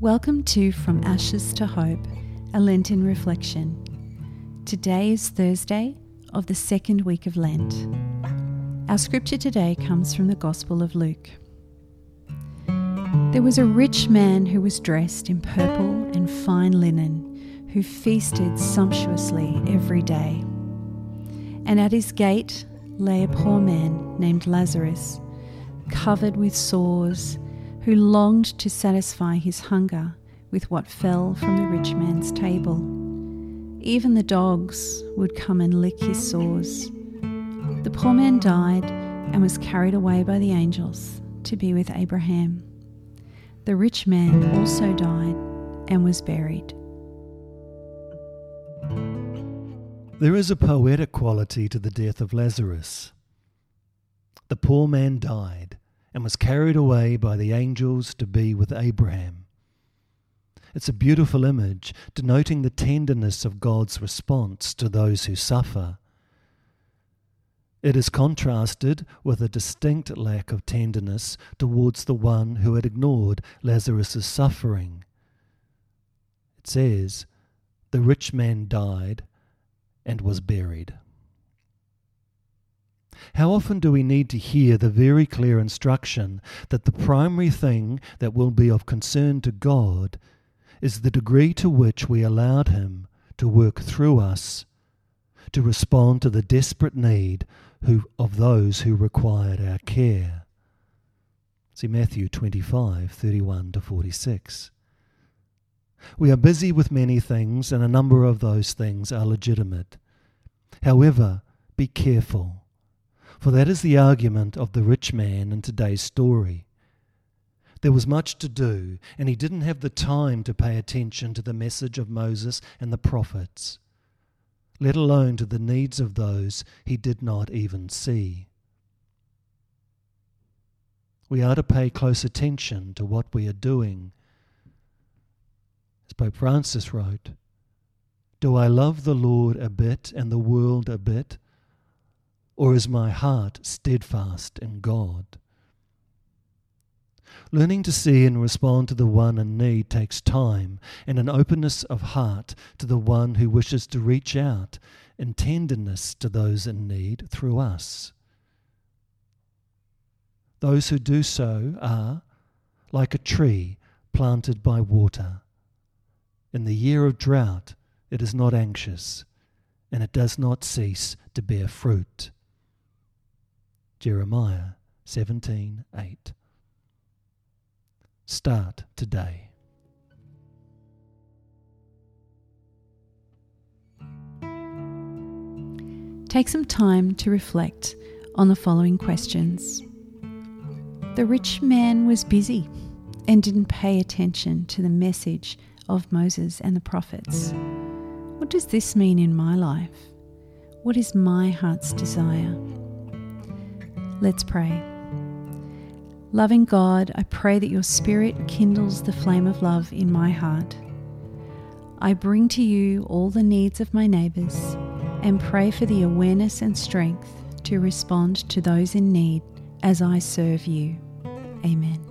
Welcome to From Ashes to Hope, a Lenten reflection. Today is Thursday of the second week of Lent. Our scripture today comes from the Gospel of Luke. There was a rich man who was dressed in purple and fine linen, who feasted sumptuously every day. And at his gate lay a poor man named Lazarus, covered with sores who longed to satisfy his hunger with what fell from the rich man's table. Even the dogs would come and lick his sores. The poor man died and was carried away by the angels to be with Abraham. The rich man also died and was buried. There is a poetic quality to the death of Lazarus. The poor man died and was carried away by the angels to be with Abraham. It's a beautiful image denoting the tenderness of God's response to those who suffer. It is contrasted with a distinct lack of tenderness towards the one who had ignored Lazarus' suffering. It says, The rich man died and was buried. How often do we need to hear the very clear instruction that the primary thing that will be of concern to God is the degree to which we allowed Him to work through us to respond to the desperate need who, of those who required our care. See Matthew 25, 31 to 46. We are busy with many things, and a number of those things are legitimate. However, be careful for that is the argument of the rich man in today's story. There was much to do, and he didn't have the time to pay attention to the message of Moses and the prophets, let alone to the needs of those he did not even see. We are to pay close attention to what we are doing. As Pope Francis wrote, Do I love the Lord a bit and the world a bit? Or is my heart steadfast in God? Learning to see and respond to the one in need takes time and an openness of heart to the one who wishes to reach out in tenderness to those in need through us. Those who do so are like a tree planted by water. In the year of drought, it is not anxious, and it does not cease to bear fruit. Jeremiah 17:8. Start today. Take some time to reflect on the following questions. The rich man was busy and didn't pay attention to the message of Moses and the prophets. What does this mean in my life? What is my heart's desire? Let's pray. Loving God, I pray that your Spirit kindles the flame of love in my heart. I bring to you all the needs of my neighbours and pray for the awareness and strength to respond to those in need as I serve you. Amen.